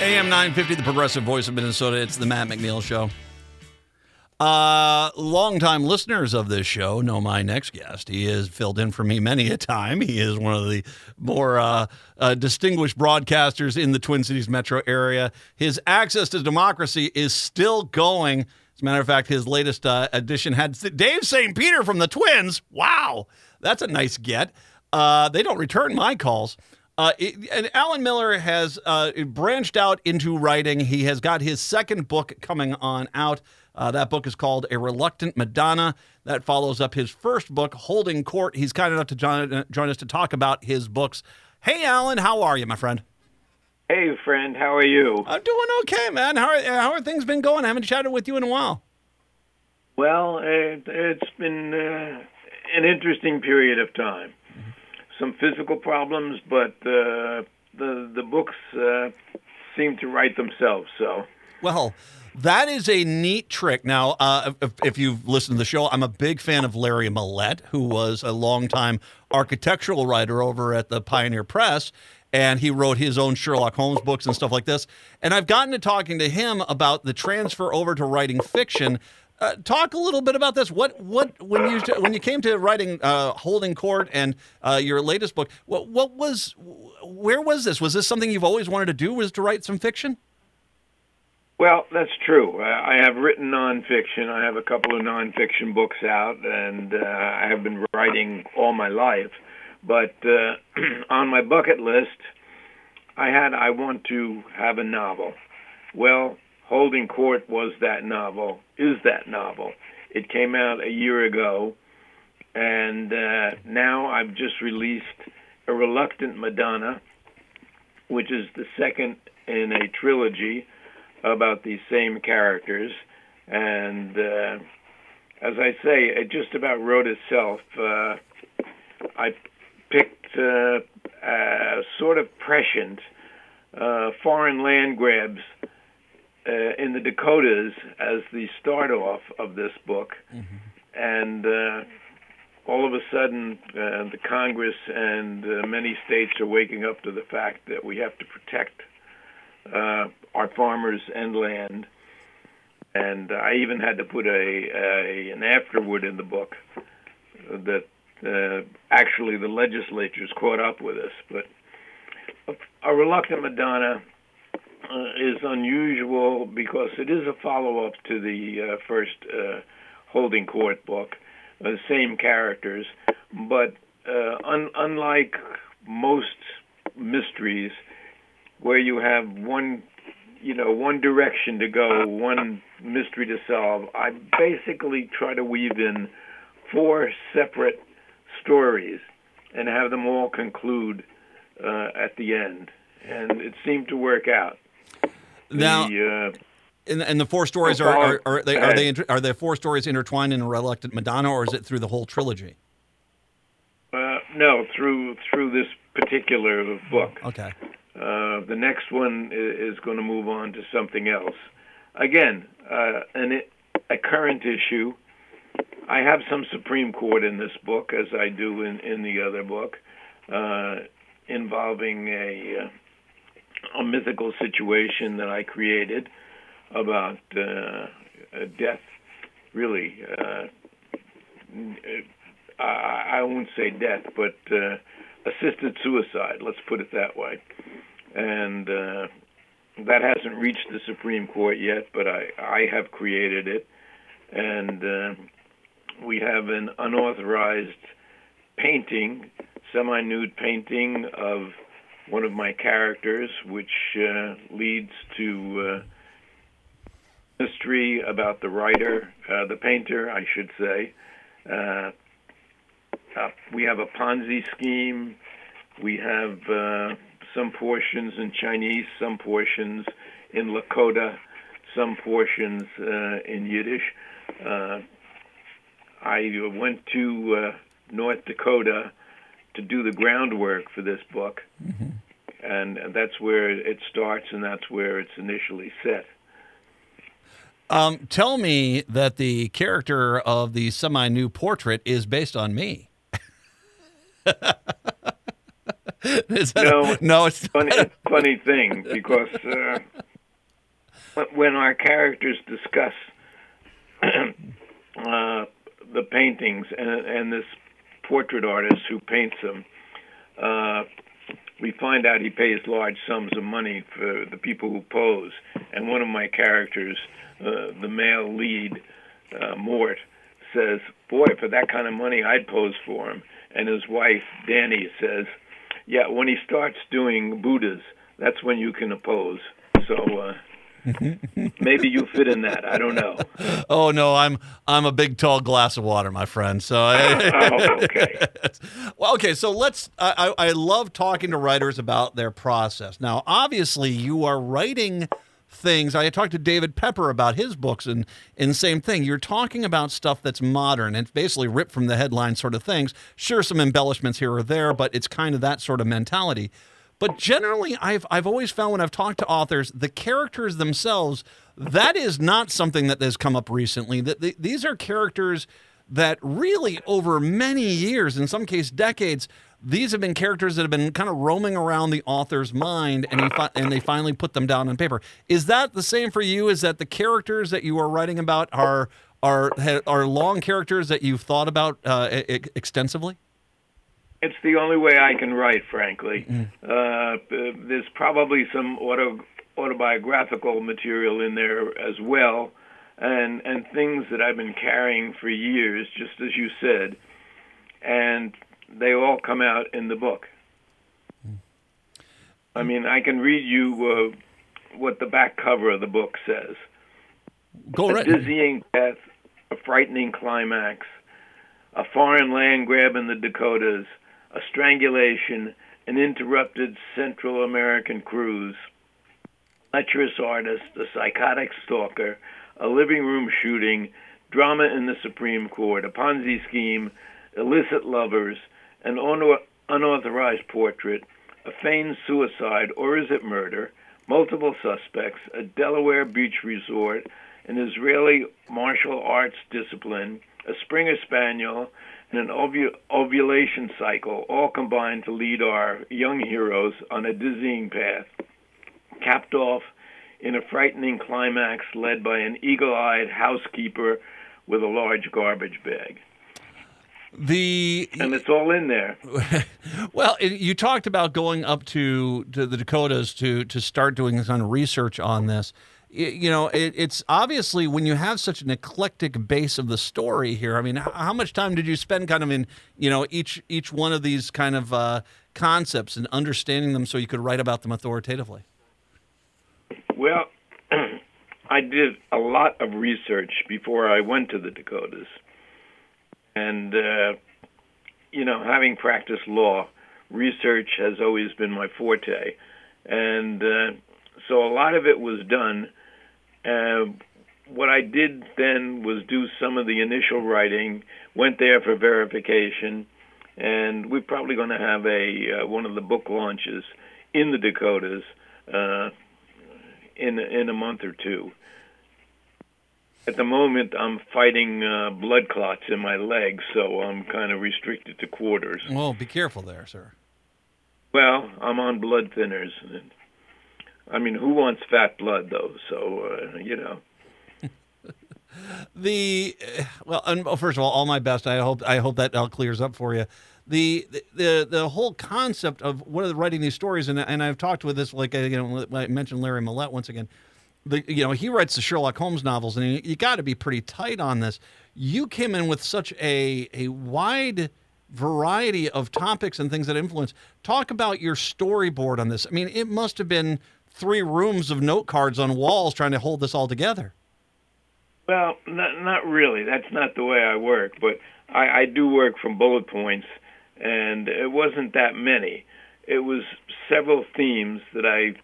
AM 950, the progressive voice of Minnesota. It's the Matt McNeil Show. Uh, longtime listeners of this show know my next guest. He has filled in for me many a time. He is one of the more uh, uh, distinguished broadcasters in the Twin Cities metro area. His access to democracy is still going. As a matter of fact, his latest uh, edition had Dave St. Peter from the Twins. Wow, that's a nice get. Uh, they don't return my calls. Uh, it, and Alan Miller has uh, branched out into writing. He has got his second book coming on out. Uh, that book is called A Reluctant Madonna. That follows up his first book, Holding Court. He's kind enough to join, join us to talk about his books. Hey, Alan, how are you, my friend? Hey, friend, how are you? I'm doing okay, man. How are, how are things been going? I haven't chatted with you in a while. Well, it, has been uh, an interesting period of time some physical problems, but uh, the the books uh, seem to write themselves. So well. That is a neat trick. Now, uh, if, if, you've listened to the show, I'm a big fan of Larry Millett, who was a longtime architectural writer over at the Pioneer Press, and he wrote his own Sherlock Holmes books and stuff like this. And I've gotten to talking to him about the transfer over to writing fiction uh, talk a little bit about this. What what when you when you came to writing uh, Holding Court and uh, your latest book, what what was where was this? Was this something you've always wanted to do? Was to write some fiction? Well, that's true. I have written nonfiction. I have a couple of nonfiction books out, and uh, I have been writing all my life. But uh, on my bucket list, I had I want to have a novel. Well, Holding Court was that novel, is that novel. It came out a year ago, and uh, now I've just released A Reluctant Madonna, which is the second in a trilogy about these same characters. And uh, as I say, it just about wrote itself. Uh, I picked uh, uh, sort of prescient uh, foreign land grabs uh, in the Dakotas as the start off of this book, mm-hmm. and uh, all of a sudden, uh, the Congress and uh, many states are waking up to the fact that we have to protect uh, our farmers and land. And I even had to put a, a an afterward in the book that uh, actually the legislature's caught up with us. But a, a reluctant Madonna is unusual because it is a follow up to the uh, first uh, Holding Court book, the same characters, but uh, un- unlike most mysteries where you have one you know one direction to go one mystery to solve i basically try to weave in four separate stories and have them all conclude uh, at the end. And it seemed to work out now, the, uh, and, and, the four stories are, are, are they are they are the four stories intertwined in a reluctant Madonna, or is it through the whole trilogy? Uh, no, through through this particular book. Okay. Uh, the next one is, going to move on to something else. Again, uh, an, a current issue. I have some Supreme Court in this book, as I do in, in the other book, uh, involving a uh, a mythical situation that I created about uh, death. Really, uh, I, won't say death, but uh, assisted suicide. Let's put it that way. And uh, that hasn't reached the Supreme Court yet, but I, I have created it, and uh, we have an unauthorized painting, semi-nude painting of one of my characters, which uh, leads to uh, mystery about the writer, uh, the painter, I should say. Uh, uh, we have a Ponzi scheme. We have uh, some portions in Chinese, some portions in Lakota, some portions in Yiddish. I went to North Dakota to do the groundwork for this book, mm-hmm. and that's where it starts, and that's where it's initially set. Um, tell me that the character of the semi-new portrait is based on me. No, a- no, it's funny, a funny thing because uh, when- when our characters discuss uh, the paintings and, and this portrait artist who paints them, uh, we find out he pays large sums of money for the people who pose. And one of my characters, uh, the male lead, uh, Mort, says, "Boy, for that kind of money, I'd pose for him." And his wife, Danny, says, "Yeah, when he starts doing Buddhas, that's when you can oppose." So uh, maybe you fit in that. I don't know. Oh no, I'm I'm a big tall glass of water, my friend. So I, Oh, okay. well, okay. So let's. I, I I love talking to writers about their process. Now, obviously, you are writing things. I talked to David Pepper about his books, and and same thing. You're talking about stuff that's modern and basically ripped from the headline sort of things. Sure, some embellishments here or there, but it's kind of that sort of mentality. But generally, I've I've always found when I've talked to authors, the characters themselves, that is not something that has come up recently. That th- these are characters that really over many years, in some case decades, these have been characters that have been kind of roaming around the author's mind, and fi- and they finally put them down on paper. Is that the same for you? Is that the characters that you are writing about are are are long characters that you've thought about uh, extensively? It's the only way I can write, frankly. Uh, uh, there's probably some auto, autobiographical material in there as well, and and things that I've been carrying for years, just as you said, and they all come out in the book. I mean, I can read you uh, what the back cover of the book says. Go a dizzying death, a frightening climax, a foreign land grab in the Dakotas, a strangulation, an interrupted Central American cruise, lecherous artist, a psychotic stalker, a living room shooting, drama in the Supreme Court, a Ponzi scheme, illicit lovers, an unauthorized portrait, a feigned suicide, or is it murder? Multiple suspects, a Delaware beach resort, an Israeli martial arts discipline, a Springer Spaniel, and an ovu- ovulation cycle, all combined to lead our young heroes on a dizzying path, capped off in a frightening climax led by an eagle eyed housekeeper with a large garbage bag. The And it's all in there. well, you talked about going up to, to the Dakotas to to start doing some research on this. You know, it, it's obviously when you have such an eclectic base of the story here. I mean, how much time did you spend kind of in you know each each one of these kind of uh, concepts and understanding them so you could write about them authoritatively? Well, I did a lot of research before I went to the Dakotas. And, uh, you know, having practiced law, research has always been my forte. And uh, so a lot of it was done. Uh, what I did then was do some of the initial writing, went there for verification, and we're probably going to have a uh, one of the book launches in the Dakotas uh, in in a month or two. At the moment, I'm fighting uh, blood clots in my legs, so I'm kind of restricted to quarters. Well, be careful there, sir. Well, I'm on blood thinners. And, I mean, who wants fat blood though? So uh, you know. The uh, well, and first of all, all my best. I hope I hope that all clears up for you. The the the whole concept of what are writing these stories, and and I've talked with this like you know I mentioned Larry Millett once again. The you know he writes the Sherlock Holmes novels, and you, you got to be pretty tight on this. You came in with such a a wide variety of topics and things that influence. Talk about your storyboard on this. I mean, it must have been three rooms of note cards on walls trying to hold this all together. Well, not not really. That's not the way I work. But I, I do work from bullet points, and it wasn't that many. It was several themes that I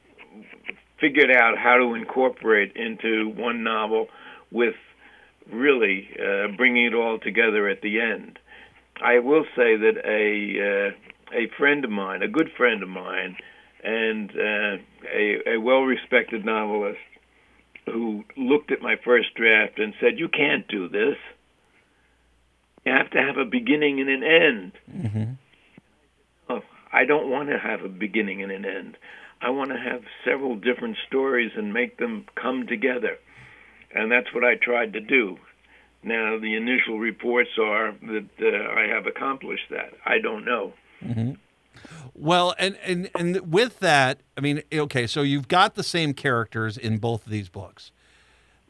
figured out how to incorporate into one novel, with really uh, bringing it all together at the end. I will say that a uh, a friend of mine, a good friend of mine, and uh, a, a well-respected novelist who looked at my first draft and said, "You can't do this. You have to have a beginning and an end." Mm-hmm. Oh, I don't want to have a beginning and an end. I want to have several different stories and make them come together. And that's what I tried to do. Now, the initial reports are that uh, I have accomplished that. I don't know. Mm-hmm. Well, and, and and with that, I mean, okay, so you've got the same characters in both of these books.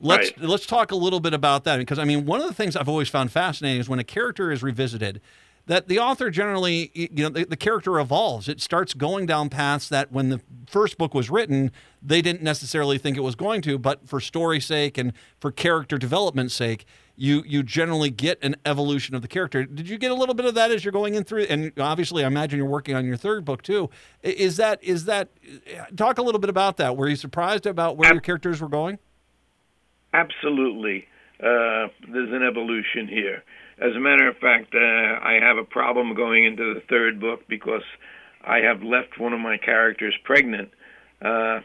Let's right. let's talk a little bit about that because I mean, one of the things I've always found fascinating is when a character is revisited, that the author generally, you know, the, the, character evolves. It starts going down paths that when the first book was written, they didn't necessarily think it was going to, but for story's sake and for character development's sake, you you generally get an evolution of the character. Did you get a little bit of that as you're going in through? And obviously, I imagine you're working on your third book too. Is that is that? Talk a little bit about that. Were you surprised about where your characters were going? Absolutely. Uh, there's an evolution here. As a matter of fact, uh, I have a problem going into the third book because I have left one of my characters pregnant. Uh,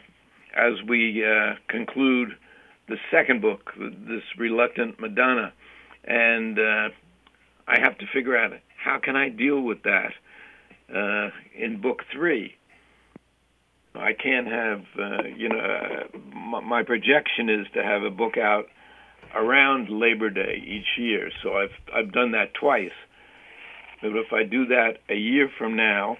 as we uh, conclude the second book, this reluctant Madonna, and uh, I have to figure out how can I deal with that uh, in book three. I can't have, uh, you know, uh, my, my projection is to have a book out around Labor Day each year. So I've I've done that twice. But if I do that a year from now,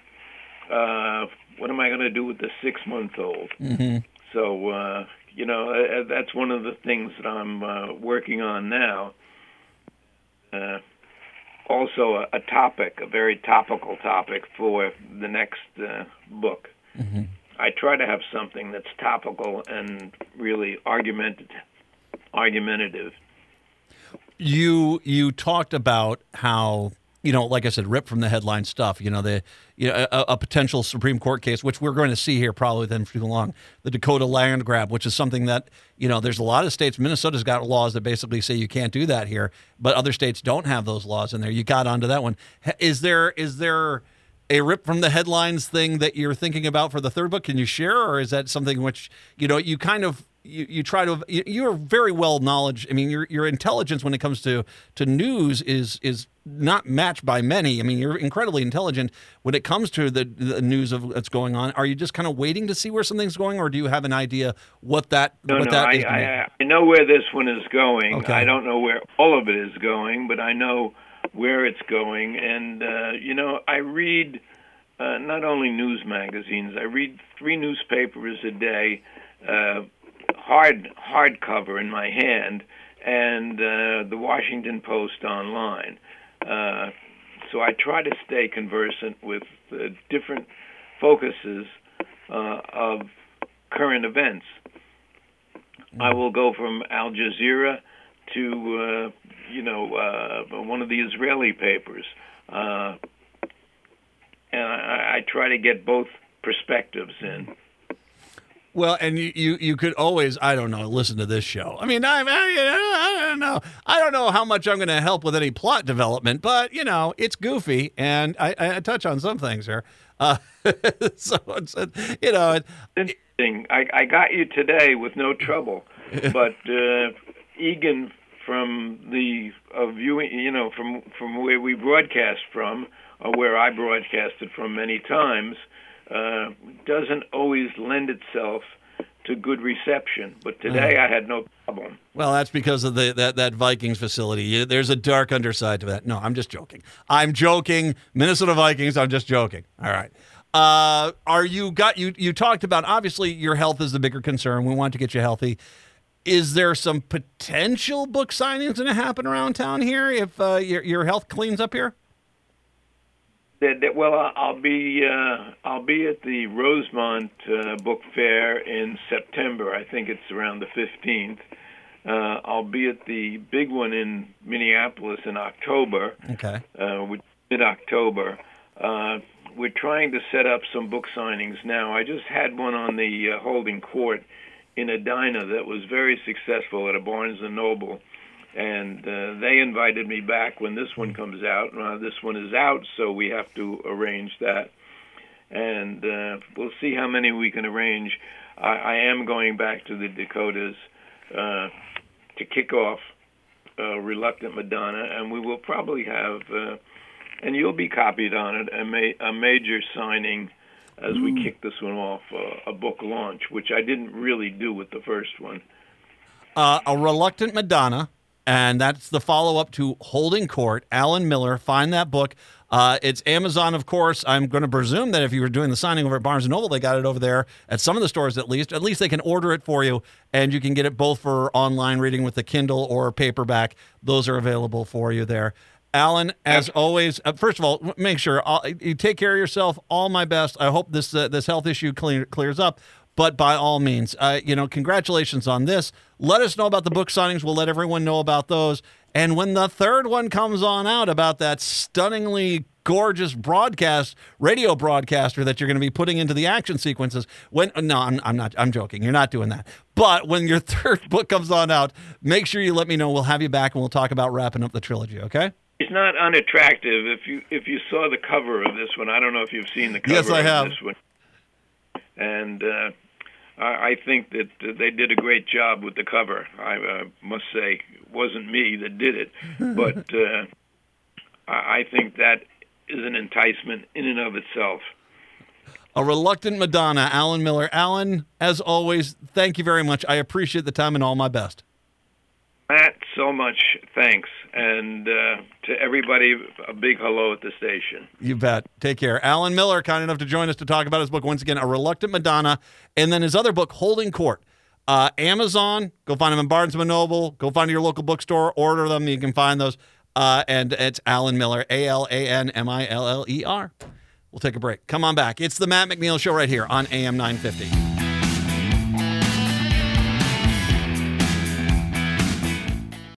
uh, what am I going to do with the six month old? Mm-hmm. So uh, you know uh, that's one of the things that I'm uh, working on now. Uh, also, a, a, topic, a very topical topic for the next uh, book. Mm-hmm. I try to have something that's topical and really argumentative argumentative. You you talked about how you know, like I said, ripped from the headline stuff. You know, the you know a, a, potential Supreme Court case, which we're going to see here probably for too long. The Dakota land grab, which is something that you know, there's a lot of states. Minnesota's got laws that basically say you can't do that here, but other states don't have those laws in there. You got onto that one. Is there is there a rip from the headlines thing that you're thinking about for the third book? Can you share, or is that something which you know you kind of you, you try to you, are very well knowledge. I mean, your your intelligence when it comes to to news is is not matched by many. I mean, you're incredibly intelligent when it comes to the, the news of what's going on. Are you just kind of waiting to see where something's going, or do you have an idea what that no, what no, that I, is? I, I know where this one is going. Okay. I don't know where all of it is going, but I know where it's going. And uh, you know, I read uh, not only news magazines. I read three newspapers a day. Uh, hard hardcover in my hand and uh, the Washington Post online. Uh, so I try to stay conversant with uh, different focuses uh, of current events. I will go from Al Jazeera to, uh, you know, uh, one of the Israeli papers, and I, I try to get both perspectives in. Well, and you, you, you could always, I don't know, listen to this show. I mean, I, I, I don't know. I don't know how much I'm going to help with any plot development, but, you know, it's goofy, and I, I touch on some things here. Uh, so, it's, you know. Interesting. I, I got you today with no trouble, but uh, Eagan from the uh, viewing, you know, from, from where we broadcast from, or where I broadcasted from many times – uh, doesn't always lend itself to good reception. But today uh, I had no problem. Well, that's because of the that, that Vikings facility. There's a dark underside to that. No, I'm just joking. I'm joking. Minnesota Vikings. I'm just joking. All right. Uh, are you got you you talked about obviously your health is the bigger concern. We want to get you healthy. Is there some potential book signings going to happen around town here if uh, your your health cleans up here? That, that, well, I'll be uh, I'll be at the Rosemount uh, Book Fair in September. I think it's around the 15th. Uh, I'll be at the big one in Minneapolis in October. Okay. Uh, mid October. Uh, we're trying to set up some book signings now. I just had one on the uh, holding court in Edina that was very successful at a Barnes and Noble and uh, they invited me back when this one comes out. Uh, this one is out, so we have to arrange that, and uh, we'll see how many we can arrange. I, I am going back to the Dakotas uh, to kick off uh, Reluctant Madonna, and we will probably have uh, and you'll be copied on it. A, ma- a major signing as we kick this one off, uh, a book launch, which I didn't really do with the first one. Uh, a Reluctant Madonna, and that's the follow up to Holding Court. Alan Miller, find that book. Uh, it's Amazon, of course. I'm going to presume that if you were doing the signing over at Barnes & Noble, they got it over there at some of the stores at least. At least they can order it for you, and you can get it both for online reading with the Kindle or paperback. Those are available for you there. Alan, as always, uh, first of all, make sure uh, you take care of yourself. All my best. I hope this uh, this health issue clear, clears up. But by all means, uh, you know, congratulations on this. Let us know about the book signings. We'll let everyone know about those. And when the third one comes on out about that stunningly gorgeous broadcast radio broadcaster that you're going to be putting into the action sequences when no I'm, I'm not i'm joking you're not doing that but when your third book comes on out make sure you let me know we'll have you back and we'll talk about wrapping up the trilogy okay It's not unattractive. If you if you saw the cover of this one, I don't know if you've seen the cover Yes, I of have. this one. And uh, I, I think that uh, they did a great job with the cover. I uh, must say, it wasn't me that did it, but uh, I I think that is an enticement in and of itself. a reluctant madonna alan miller alan as always thank you very much i appreciate the time and all my best Matt, so much thanks, and uh, to everybody, a big hello at the station. You bet. Take care. Alan Miller, kind enough to join us to talk about his book once again, A Reluctant Madonna, and then his other book, Holding Court. Uh, Amazon, go find them in Barnes and Noble. Go find your local bookstore, order them. You can find those. Uh, and it's Alan Miller, A L A N M I L L E R. We'll take a break. Come on back. It's the Matt McNeil Show right here on AM 950.